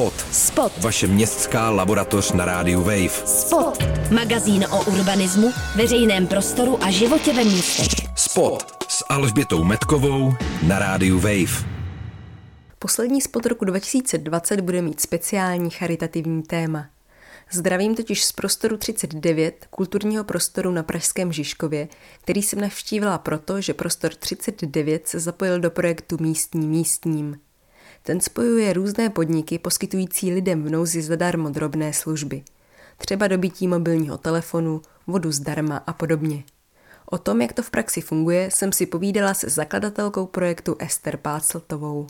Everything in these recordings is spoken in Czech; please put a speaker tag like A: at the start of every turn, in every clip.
A: Spot.
B: Spot.
A: Vaše městská laboratoř na rádiu Wave.
B: Spot. Magazín o urbanismu, veřejném prostoru a životě ve městech.
A: Spot s Alžbětou Metkovou na rádiu Wave.
C: Poslední spot roku 2020 bude mít speciální charitativní téma. Zdravím totiž z prostoru 39, kulturního prostoru na Pražském Žižkově, který jsem navštívila proto, že prostor 39 se zapojil do projektu Místní místním. Ten spojuje různé podniky poskytující lidem v nouzi zadarmo drobné služby. Třeba dobití mobilního telefonu, vodu zdarma a podobně. O tom, jak to v praxi funguje, jsem si povídala se zakladatelkou projektu Ester Pácltovou.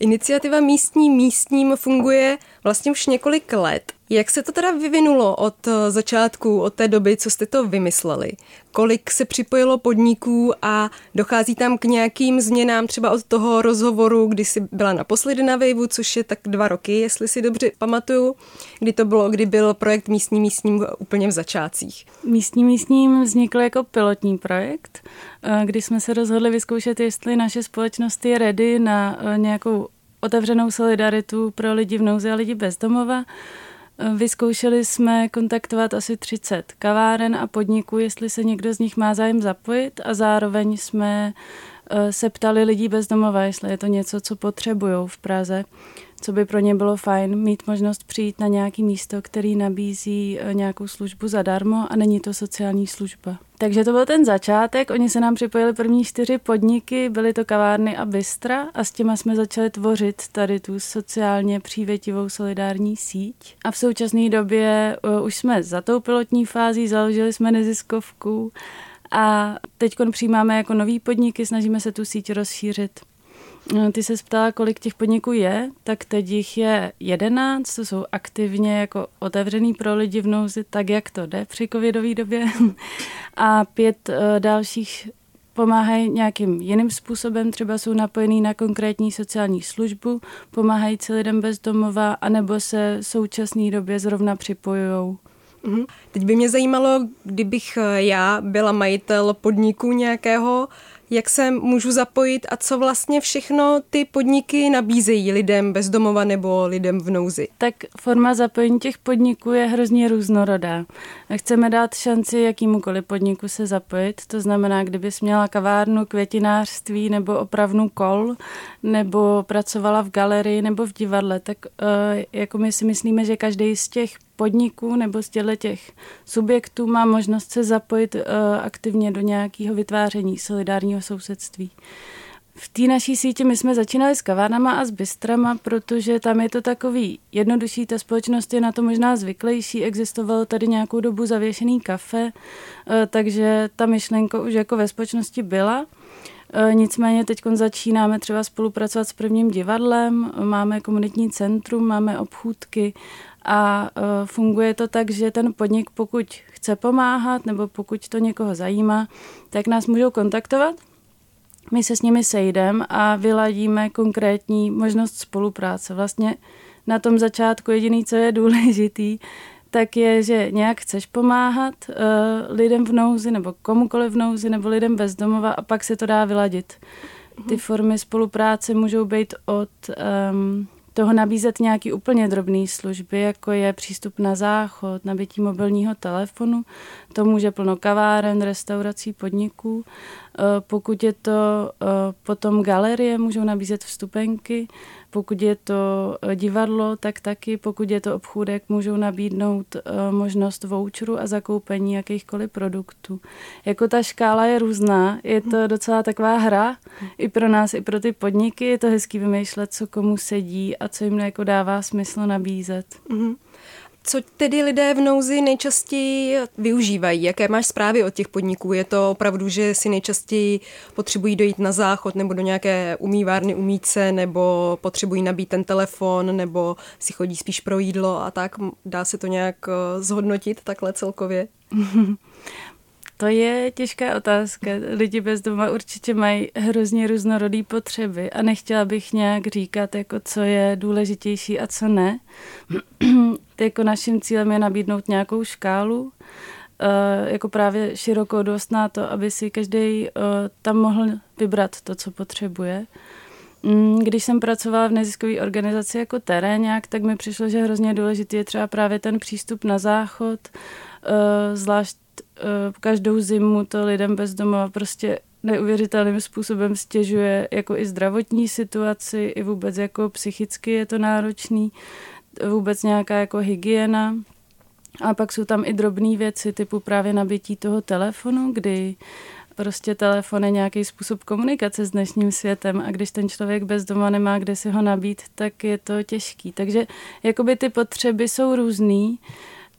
C: Iniciativa místní místním funguje vlastně už několik let. Jak se to teda vyvinulo od eh, začátku, od té doby, co jste to vymysleli? Kolik se připojilo podniků a dochází tam k nějakým změnám třeba od toho rozhovoru, kdy jsi byla naposledy na Vejvu, což je tak dva roky, jestli si dobře pamatuju, kdy to bylo, kdy byl projekt místní místním úplně v začátcích.
D: Místní místním vznikl jako pilotní projekt, eh, kdy jsme se rozhodli vyzkoušet, jestli naše společnost je ready na eh, nějakou otevřenou solidaritu pro lidi v nouzi a lidi bezdomova. Vyzkoušeli jsme kontaktovat asi 30 kaváren a podniků, jestli se někdo z nich má zájem zapojit a zároveň jsme se ptali lidí bezdomova, jestli je to něco, co potřebují v Praze co by pro ně bylo fajn, mít možnost přijít na nějaký místo, který nabízí eh, nějakou službu zadarmo a není to sociální služba. Takže to byl ten začátek, oni se nám připojili první čtyři podniky, byly to kavárny a bystra a s těma jsme začali tvořit tady tu sociálně přívětivou solidární síť. A v současné době uh, už jsme za tou pilotní fází, založili jsme neziskovku a teď přijímáme jako nový podniky, snažíme se tu síť rozšířit. No, ty se ptala, kolik těch podniků je, tak teď jich je jedenáct, to jsou aktivně jako otevřený pro lidi v nouzi, tak jak to jde při covidové době. A pět uh, dalších pomáhají nějakým jiným způsobem, třeba jsou napojený na konkrétní sociální službu, pomáhají lidem bez domova, anebo se v současné době zrovna připojují
C: mhm. Teď by mě zajímalo, kdybych eh, já byla majitel podniku nějakého, jak se můžu zapojit a co vlastně všechno ty podniky nabízejí lidem bez domova nebo lidem v nouzi.
D: Tak forma zapojení těch podniků je hrozně různorodá. Chceme dát šanci jakýmukoliv podniku se zapojit, to znamená, kdybys měla kavárnu, květinářství nebo opravnu kol, nebo pracovala v galerii nebo v divadle, tak uh, jako my si myslíme, že každý z těch podniků nebo z těch subjektů má možnost se zapojit uh, aktivně do nějakého vytváření solidárního sousedství. V té naší síti my jsme začínali s kavárnama a s bystrama, protože tam je to takový jednodušší, ta společnost je na to možná zvyklejší, existovalo tady nějakou dobu zavěšený kafe, eh, takže ta myšlenka už jako ve společnosti byla. Eh, nicméně teď začínáme třeba spolupracovat s prvním divadlem, máme komunitní centrum, máme obchůdky a uh, funguje to tak, že ten podnik, pokud chce pomáhat nebo pokud to někoho zajímá, tak nás můžou kontaktovat. My se s nimi sejdeme a vyladíme konkrétní možnost spolupráce. Vlastně na tom začátku jediný, co je důležitý, tak je, že nějak chceš pomáhat uh, lidem v nouzi nebo komukoliv v nouzi nebo lidem bez domova a pak se to dá vyladit. Ty mhm. formy spolupráce můžou být od um, toho nabízet nějaký úplně drobný služby, jako je přístup na záchod, nabití mobilního telefonu. To může plno kaváren, restaurací, podniků. Eh, pokud je to eh, potom galerie, můžou nabízet vstupenky. Pokud je to eh, divadlo, tak taky. Pokud je to obchůdek, můžou nabídnout možnost voucheru a zakoupení jakýchkoliv produktů. Jako ta škála je různá, je to docela taková hra i pro nás, i pro ty podniky. Je to hezký vymýšlet, co komu sedí a co jim jako dává smysl nabízet. Mm-hmm.
C: Co tedy lidé v nouzi nejčastěji využívají? Jaké máš zprávy od těch podniků? Je to opravdu, že si nejčastěji potřebují dojít na záchod nebo do nějaké umývárny umít se, nebo potřebují nabít ten telefon, nebo si chodí spíš pro jídlo a tak? Dá se to nějak eh, zhodnotit takhle celkově?
D: To je těžká otázka. Lidi bez doma určitě mají hrozně různorodé potřeby a nechtěla bych nějak říkat, jako co je důležitější a co ne. jako naším cílem je nabídnout nějakou škálu, eh, jako právě širokou dost na to, aby si každý eh, tam mohl vybrat to, co potřebuje. Mm, když jsem pracovala v neziskové organizaci jako terénák, tak mi přišlo, že hrozně důležitý je třeba právě ten přístup na záchod, eh, zvlášť každou zimu to lidem bez domova prostě neuvěřitelným způsobem stěžuje jako i zdravotní situaci, i vůbec jako psychicky je to náročný, vůbec nějaká jako hygiena. A pak jsou tam i drobné věci, typu právě nabití toho telefonu, kdy prostě telefon je nějaký způsob komunikace s dnešním světem a když ten člověk bez doma nemá kde si ho nabít, tak je to těžký. Takže jakoby ty potřeby jsou různý.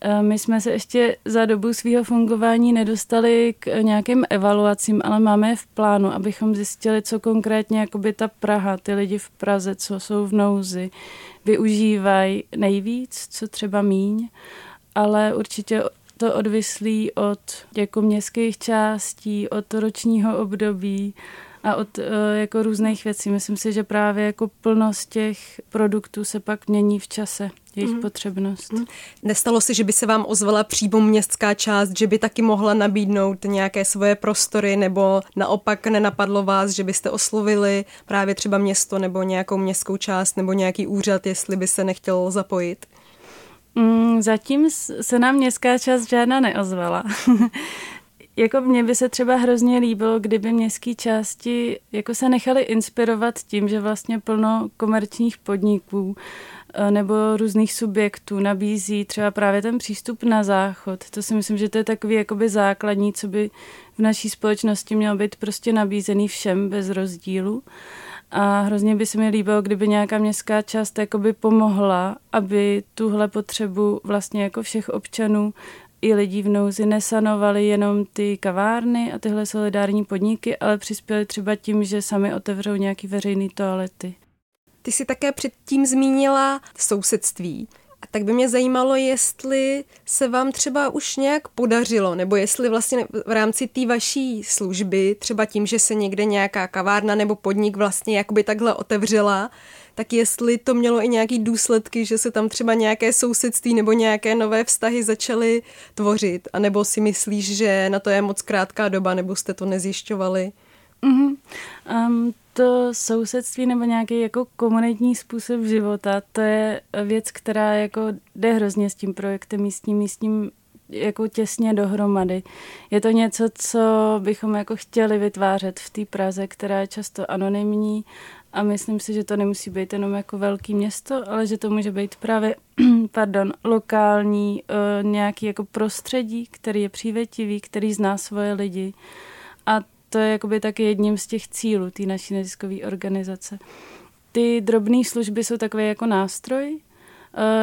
D: Eh, my jsme se ještě za dobu svého fungování nedostali k nějakým evaluacím, ale máme je v plánu, abychom zjistili, co konkrétně jakoby ta Praha, ty lidi v Praze, co jsou v nouzi, využívají nejvíc, co třeba míň, ale určitě to odvislí od jako městských částí, od ročního období a od uh, jako různých věcí. Myslím si, že právě jako plnost těch produktů se pak mění v čase, jejich mm. potřebnost. Mm.
C: Nestalo se, že by se vám ozvala přímo městská část, že by taky mohla nabídnout nějaké svoje prostory, nebo naopak nenapadlo vás, že byste oslovili právě třeba město nebo nějakou městskou část nebo nějaký úřad, jestli by se nechtěl zapojit?
D: Mm, zatím se nám městská část žádná neozvala. jako mně by se třeba hrozně líbilo, kdyby městské části jako se nechali inspirovat tím, že vlastně plno komerčních podniků eh, nebo různých subjektů nabízí třeba právě ten přístup na záchod. To si myslím, že to je takový jakoby základní, co by v naší společnosti mělo být prostě nabízený všem bez rozdílu. A hrozně by se mi líbilo, kdyby nějaká městská část jakoby pomohla, aby tuhle potřebu vlastně jako všech občanů i lidí v nouzi nesanovaly jenom ty kavárny a tyhle solidární podniky, ale přispěli třeba tím, že sami otevřou nějaký veřejný toalety.
C: Ty jsi také předtím zmínila sousedství. A tak by mě zajímalo, jestli se vám třeba už nějak podařilo, nebo jestli vlastně v rámci té vaší služby, třeba tím, že se někde nějaká kavárna nebo podnik vlastně jakoby takhle otevřela, tak jestli to mělo i nějaký důsledky, že se tam třeba nějaké sousedství nebo nějaké nové vztahy začaly tvořit, a nebo si myslíš, že na to je moc krátká doba, nebo jste to nezjišťovali?
D: Mm-hmm. Um, to sousedství nebo nějaký jako komunitní způsob života, to je věc, která jako jde hrozně s tím projektem místním, místním jako těsně dohromady. Je to něco, co bychom jako chtěli vytvářet v té Praze, která je často anonymní a myslím si, že to nemusí být jenom jako velký město, ale že to může být právě pardon, lokální uh, nějaký jako prostředí, který je přívětivý, který zná svoje lidi. A to je jakoby taky jedním z těch cílů té naší neziskové organizace. Ty drobné služby jsou takové jako nástroj, eh,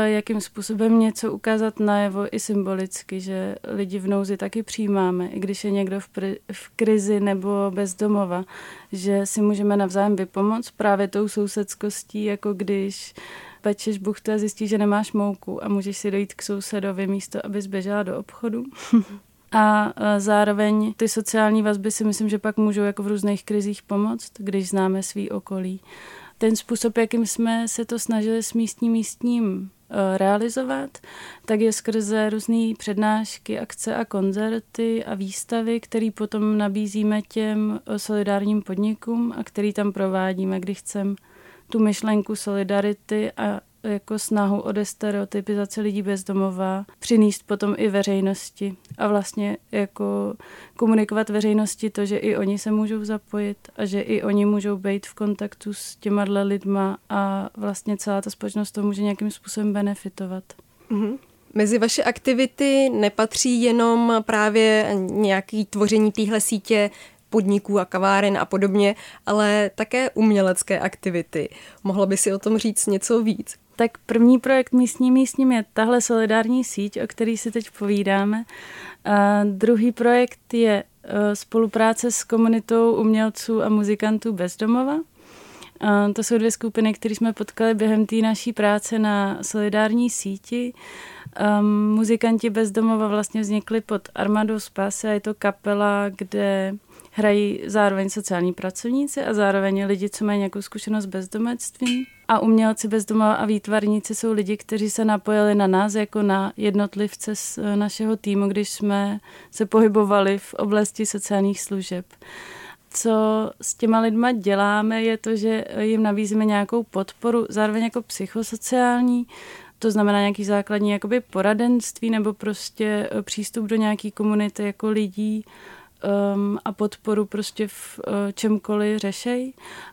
D: jakým způsobem něco ukázat najevo i symbolicky, že lidi v nouzi taky přijímáme, i když je někdo v, pr- v krizi nebo bez domova, že si můžeme navzájem vypomoct právě tou sousedskostí, jako když pečeš buchtu a zjistíš, že nemáš mouku a můžeš si dojít k sousedovi místo, aby zběžela do obchodu. A zároveň ty sociální vazby si myslím, že pak můžou jako v různých krizích pomoct, když známe svý okolí. Ten způsob, jakým jsme se to snažili s místním místním e, realizovat, tak je skrze různé přednášky, akce a koncerty a výstavy, které potom nabízíme těm e, solidárním podnikům a který tam provádíme, když chceme tu myšlenku solidarity a jako snahu o destereotypizaci lidí bezdomová přinést potom i veřejnosti a vlastně jako komunikovat veřejnosti to, že i oni se můžou zapojit a že i oni můžou být v kontaktu s těma lidma a vlastně celá ta společnost to může nějakým způsobem benefitovat. Mm-hmm.
C: Mezi vaše aktivity nepatří jenom právě nějaký tvoření téhle sítě podniků a kaváren a podobně, ale také umělecké aktivity. Mohla by si o tom říct něco víc?
D: Tak první projekt místní místním je tahle solidární síť, o který si teď povídáme. A druhý projekt je e, spolupráce s komunitou umělců a muzikantů Bezdomova. A to jsou dvě skupiny, které jsme potkali během té naší práce na solidární síti. Um, muzikanti Bezdomova vlastně vznikli pod Armadou Spase a je to kapela, kde hrají zároveň sociální pracovníci a zároveň lidi, co mají nějakou zkušenost bezdomectvím. A umělci bezdomova a výtvarníci jsou lidi, kteří se napojili na nás jako na jednotlivce z našeho týmu, když jsme se pohybovali v oblasti sociálních služeb. co s těma lidma děláme, je to, že jim nabízíme nějakou podporu, zároveň jako psychosociální, to znamená nějaký základní jakoby poradenství nebo prostě eh, přístup do nějaký komunity jako lidí um, a podporu prostě v uh, čemkoliv řešej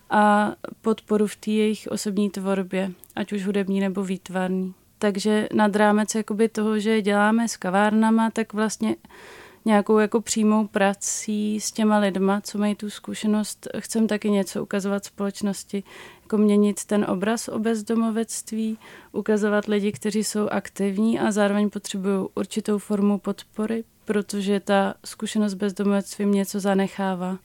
D: a podporu v té jejich osobní tvorbě, ať už hudební nebo výtvarní. Takže nad rámec jakoby toho, že děláme s kavárnama, tak vlastně nějakou jako přímou prací s těma lidma, co mají tu zkušenost, chcem taky něco ukazovat společnosti, jako měnit ten obraz o bezdomovectví, ukazovat lidi, kteří jsou aktivní a zároveň potřebují určitou formu podpory, protože ta zkušenost bezdomovectvím něco zanechává.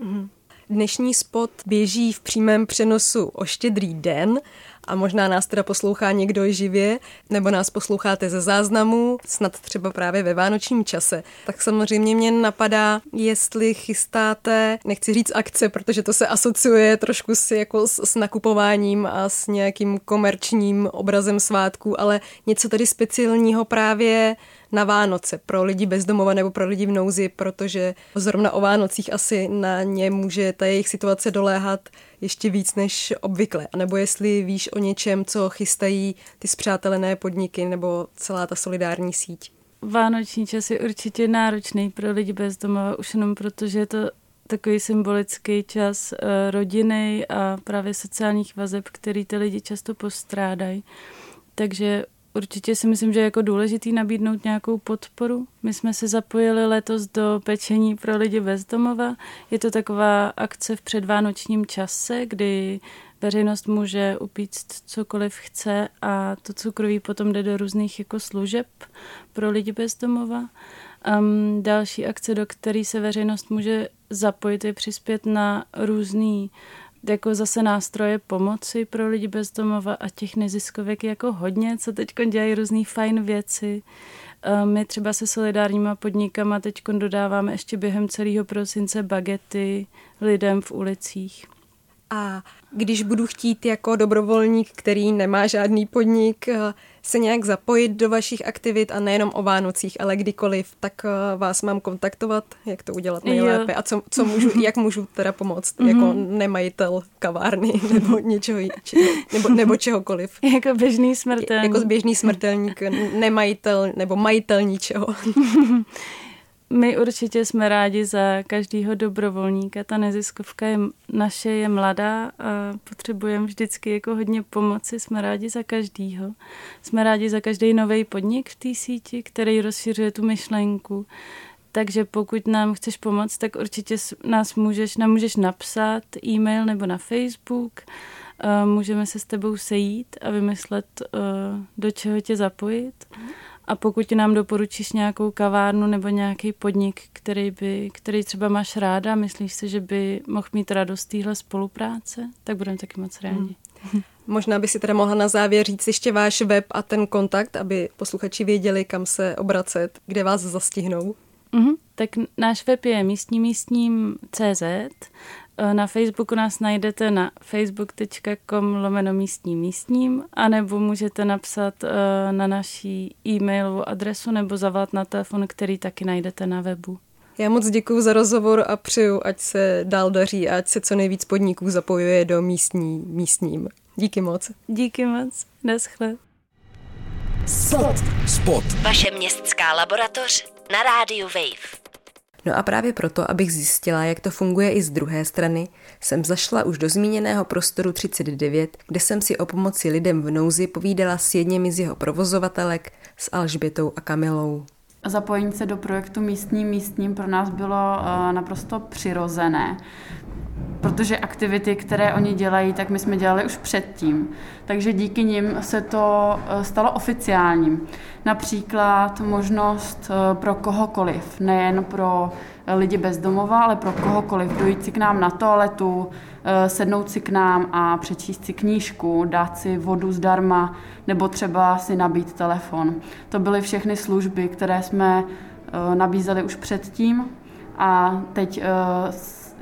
C: Mm-hmm. Dnešní spot běží v přímém přenosu o štědrý den a možná nás teda poslouchá někdo živě, nebo nás posloucháte ze záznamu, snad třeba právě ve vánočním čase. Tak samozřejmě mě napadá, jestli chystáte, nechci říct akce, protože to se asociuje trošku si jako s, s nakupováním a s nějakým komerčním obrazem svátků, ale něco tady speciálního právě na Vánoce pro lidi bezdomova nebo pro lidi v nouzi, protože zrovna o Vánocích asi na ně může ta jejich situace doléhat ještě víc než obvykle. A nebo jestli víš o něčem, co chystají ty zpřátelené podniky nebo celá ta solidární síť.
D: Vánoční čas je určitě náročný pro lidi bezdomova, už jenom protože je to takový symbolický čas eh, rodiny a právě sociálních vazeb, který ty lidi často postrádají. Takže Určitě si myslím, že je jako důležitý nabídnout nějakou podporu. My jsme se zapojili letos do pečení pro lidi bezdomova. Je to taková akce v předvánočním čase, kdy veřejnost může upíct cokoliv chce a to cukroví potom jde do různých jako služeb pro lidi bezdomova. Um, další akce, do které se veřejnost může zapojit, je přispět na různý jako zase nástroje pomoci pro lidi bezdomova a těch neziskovek je jako hodně, co teď dělají různé fajn věci. My třeba se solidárníma podnikama teď dodáváme ještě během celého prosince bagety lidem v ulicích.
C: A když budu chtít jako dobrovolník, který nemá žádný podnik, eh, se nějak zapojit do vašich aktivit a nejenom o Vánocích, ale kdykoliv, tak eh, vás mám kontaktovat, jak to udělat nejlépe a co, co můžu, jak můžu teda pomoct mm-hmm. jako nemajitel kavárny nebo něčeho, či, nebo, nebo čehokoliv.
D: Jako běžný smrtelník.
C: Jako běžný smrtelník, nemajitel nebo majitel ničeho.
D: My určitě jsme rádi za každého dobrovolníka. Ta neziskovka je, naše je mladá a potřebujeme vždycky jako hodně pomoci. Jsme rádi za každýho. Jsme rádi za každý nový podnik v té síti, který rozšiřuje tu myšlenku. Takže pokud nám chceš pomoct, tak určitě nás můžeš, nám můžeš napsat e-mail nebo na Facebook. Můžeme se s tebou sejít a vymyslet, do čeho tě zapojit. A pokud nám doporučíš nějakou kavárnu nebo nějaký podnik, který, by, který třeba máš ráda, myslíš si, že by mohl mít radost téhle spolupráce, tak budeme taky moc rádi.
C: Hmm. Možná by si teda mohla na závěr říct ještě váš web a ten kontakt, aby posluchači věděli, kam se obracet, kde vás zastihnou.
D: Mm-hmm. Tak náš web je místní místním CZ Eh, na Facebooku nás najdete na facebook.com lomeno místním místním, anebo můžete napsat eh, na naší e-mailovou adresu nebo zavolat na telefon, který taky najdete na webu.
C: Já moc děkuji za rozhovor a přeju, ať se dál daří a ať se co nejvíc podniků zapojuje do místní místním. Díky moc.
D: Díky moc. Neschle.
A: Spot. Spot.
B: Vaše městská laboratoř na rádiu Wave.
C: No a právě proto, abych zjistila, jak to funguje i z druhé strany, jsem zašla už do zmíněného prostoru 39, kde jsem si o pomoci lidem v nouzi povídala s jedněmi z jeho provozovatelek, s Alžbětou a Kamilou.
E: Zapojení se do projektu Místním místním pro nás bylo uh, naprosto přirozené, protože aktivity, které oni dělají, tak my jsme dělali už předtím. Takže díky nim se to uh, stalo oficiálním. Například možnost uh, pro kohokoliv, nejen pro lidi bez domova, ale pro kohokoliv dojít si k nám na toaletu, sednout si k nám a přečíst si knížku, dát si vodu zdarma nebo třeba si nabít telefon. To byly všechny služby, které jsme nabízeli už předtím a teď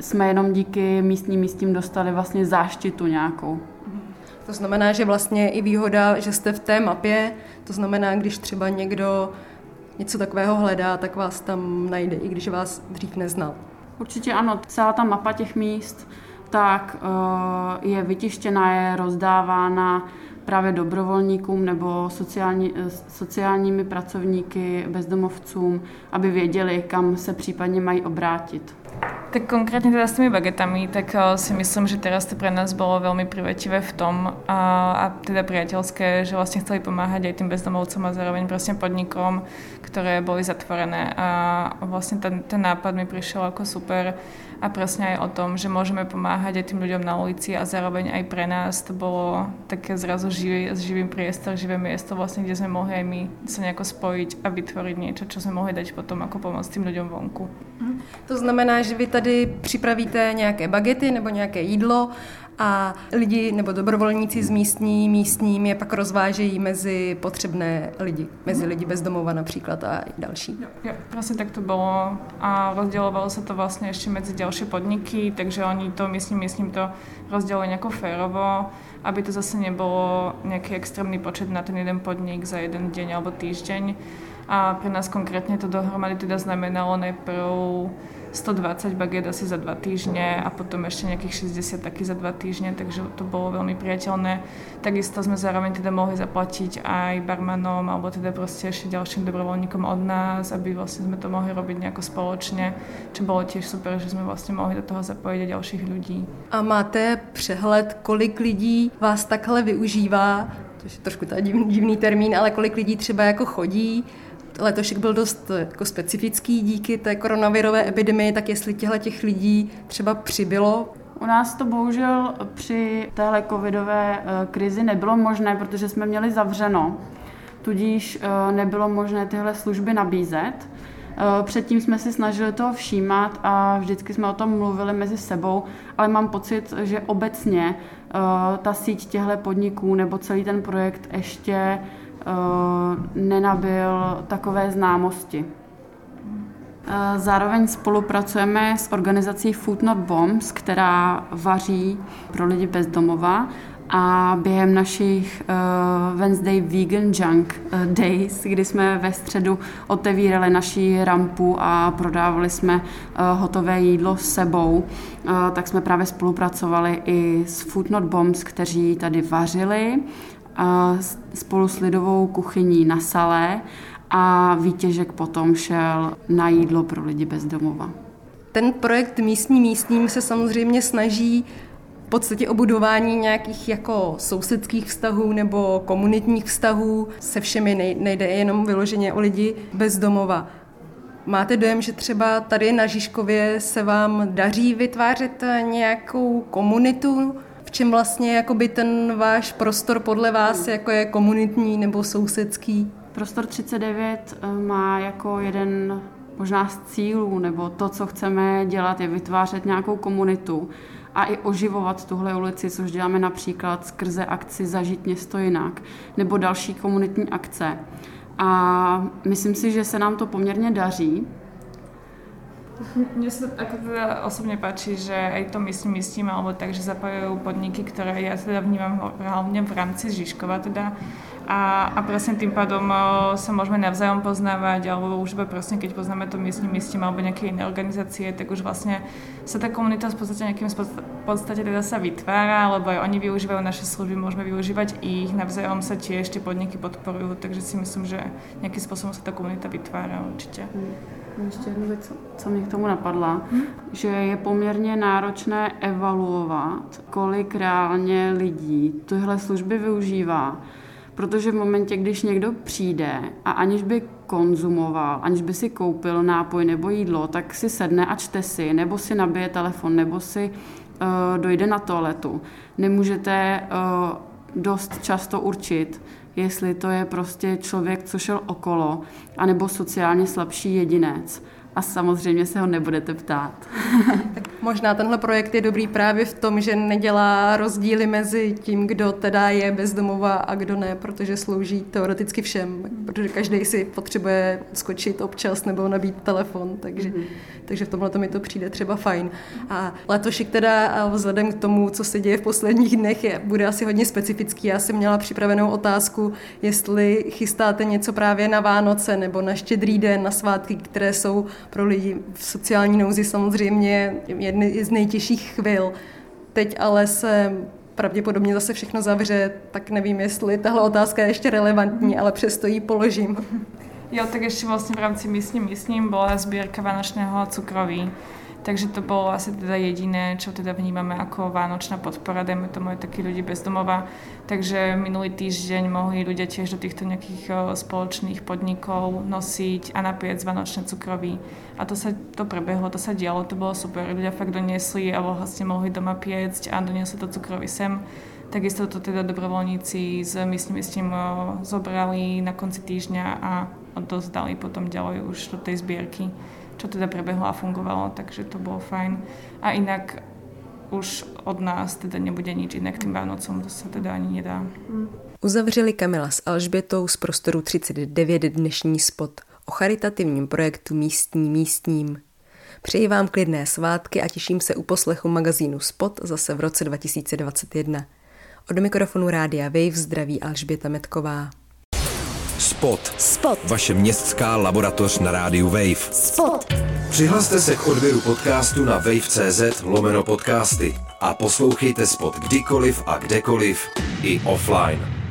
E: jsme jenom díky místním místním dostali vlastně záštitu nějakou.
C: To znamená, že vlastně i výhoda, že jste v té mapě, to znamená, když třeba někdo něco takového hledá, tak vás tam najde, i když vás dřív neznal.
E: Určitě ano, celá ta mapa těch míst tak eh, je vytištěna, je rozdávána právě dobrovolníkům nebo sociální, eh, sociálními pracovníky, bezdomovcům, aby věděli, kam se případně mají obrátit.
F: Tak konkrétne teda s tými bagetami, tak uh, si myslím, že teraz to pre nás bolo veľmi privetivé v tom a, a teda priateľské, že vlastne chceli pomáhať aj tým bezdomovcom a zároveň proste podnikom, ktoré boli zatvorené a vlastne ten, ten nápad mi prišiel ako super a presne aj o tom, že môžeme pomáhať aj tým ľuďom na ulici a zároveň aj pre nás to bolo také zrazu živý, živý priestor, živé miesto vlastne, kde sme mohli aj my sa nejako spojiť a vytvoriť niečo, čo sme mohli dať potom ako pomoc tým ľuďom vonku.
C: To znamená, že vy tady připravíte nějaké bagety nebo nějaké jídlo a lidi nebo dobrovolníci z místní místním je pak rozvážejí mezi potřebné lidi, mezi lidi bezdomova například a další.
F: Jo, jo, vlastně tak to bylo a rozdělovalo se to vlastně ještě mezi další podniky, takže oni to místním místním to rozdělili nějak férovo, aby to zase nebylo nějaký extrémní počet na ten jeden podnik za jeden den alebo týždeň. A pre nás konkrétne to dohromady teda znamenalo najprv 120 baget asi za dva týždne a potom ešte nejakých 60 taky za dva týždne, takže to bolo veľmi priateľné. Takisto sme zároveň teda mohli zaplatiť aj barmanom alebo teda proste ešte ďalším dobrovoľníkom od nás, aby vlastne sme to mohli robiť nejako spoločne, čo bolo tiež super, že sme vlastne mohli do toho zapojiť aj ďalších ľudí.
C: A máte přehled, kolik lidí vás takhle využívá, to je trošku divný, divný termín, ale kolik lidí třeba jako chodí letošek byl dost jako specifický díky té koronavirové epidemii, tak jestli těchto těch lidí třeba přibylo?
E: U nás to bohužel při téhle covidové eh, krizi nebylo možné, protože jsme měli zavřeno. Tudíž eh, nebylo možné tyhle služby nabízet. Eh, předtím jsme si snažili toho všímat a vždycky jsme o tom mluvili mezi sebou, ale mám pocit, že obecně ta síť těchto podniků nebo celý ten projekt ještě Eh, nenabil takové známosti. Eh, zároveň spolupracujeme s organizací Food Not Bombs, která vaří pro lidi bez domova a během našich uh, Wednesday Vegan Junk Days, kdy jsme ve středu otevírali naši rampu a prodávali jsme hotové jídlo s sebou, tak jsme právě spolupracovali i s Food Not Bombs, kteří tady vařili spolu s lidovou kuchyní na Salé a výtěžek potom šel na jídlo pro lidi bez domova.
C: Ten projekt Místní místním se samozřejmě snaží v podstatě o budování nějakých jako sousedských vztahů nebo komunitních vztahů se všemi, nejde jenom vyloženě o lidi bez domova. Máte dojem, že třeba tady na Žižkově se vám daří vytvářet nějakou komunitu čem vlastně jakoby ten váš prostor podle vás jako je komunitní nebo sousedský?
E: Prostor 39 eh, má jako jeden možná z cílů, nebo to, co chceme dělat, je vytvářet nějakou komunitu a i oživovat tuhle ulici, což děláme například skrze akci Zažít město jinak, nebo další komunitní akce. A myslím si, že se nám to poměrně daří,
F: mne sa ako teda osobne páči, že aj to myslím, myslím, alebo tak, že zapájajú podniky, ktoré ja teda vnímam hlavne v rámci Žižkova teda a, a presne tým pádom sa môžeme navzájom poznávať, alebo už iba presne keď poznáme to myslím, myslím, alebo nejaké iné organizácie, tak už vlastne sa tá komunita v podstate nejakým podstate teda sa vytvára, lebo aj oni využívajú naše služby, môžeme využívať ich, navzájom sa tiež tie podniky podporujú, takže si myslím, že nejakým spôsobom sa tá komunita vytvára určite. Mm.
E: Ještě jednu věc, co mě k tomu napadla, hmm? že je poměrně náročné evaluovat, kolik reálně lidí tyhle služby využívá. Protože v momentě, když někdo přijde a aniž by konzumoval, aniž by si koupil nápoj nebo jídlo, tak si sedne a čte si, nebo si nabije telefon, nebo si uh, dojde na toaletu. Nemůžete uh, dost často určit, jestli to je prostě člověk, co šel okolo, anebo sociálně slabší jedinec. A samozřejmě se ho nebudete ptát.
C: Možná tenhle projekt je dobrý právě v tom, že nedělá rozdíly mezi tím, kdo teda je bezdomová a kdo ne, protože slouží teoreticky všem, protože každý si potřebuje skočit občas nebo nabít telefon, takže, mm-hmm. takže v tomhle to mi to přijde třeba fajn. A letošek teda vzhledem k tomu, co se děje v posledních dnech, je, bude asi hodně specifický. Já jsem měla připravenou otázku, jestli chystáte něco právě na Vánoce nebo na štědrý den, na svátky, které jsou pro lidi v sociální nouzi samozřejmě jedny z nejtěžších chvil. Teď ale se pravděpodobně zase všechno zavře, tak nevím, jestli tahle otázka je ještě relevantní, ale přesto ji položím.
F: Jo, tak ještě vlastně v rámci Myslím, myslím byla sbírka vánočného cukroví. Takže to bolo asi teda jediné, čo teda vnímame ako vánočná podpora, dajme tomu aj takí ľudí bez domova. Takže minulý týždeň mohli ľudia tiež do týchto nejakých spoločných podnikov nosiť a napiec vánočné cukroví. A to sa to prebehlo, to sa dialo, to bolo super. Ľudia fakt doniesli a vlastne mohli doma piecť a doniesli to cukroví sem. Takisto to teda dobrovoľníci s myslím, s tým zobrali na konci týždňa a odozdali potom ďalej už do tej zbierky čo teda prebehlo a fungovalo, takže to bolo fajn. A inak už od nás teda nebude nič iné k tým Vánocům, to se teda ani nedá.
C: Uzavřeli Kamila s Alžbětou z prostoru 39 dnešní spot o charitativním projektu Místní místním. Přeji vám klidné svátky a těším se u poslechu magazínu Spot zase v roce 2021. Od mikrofonu Rádia Wave zdraví Alžběta Metková.
A: Spot. Spot. Vaše městská laboratoř na rádiu Wave.
B: Spot.
A: Přihlaste se k odběru podcastu na wave.cz lomeno podcasty a poslouchejte Spot kdykoliv a kdekoliv i offline.